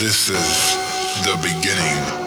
This is the beginning.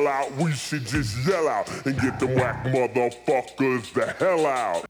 sell out. We should just yell out and get them whack motherfuckers the hell out.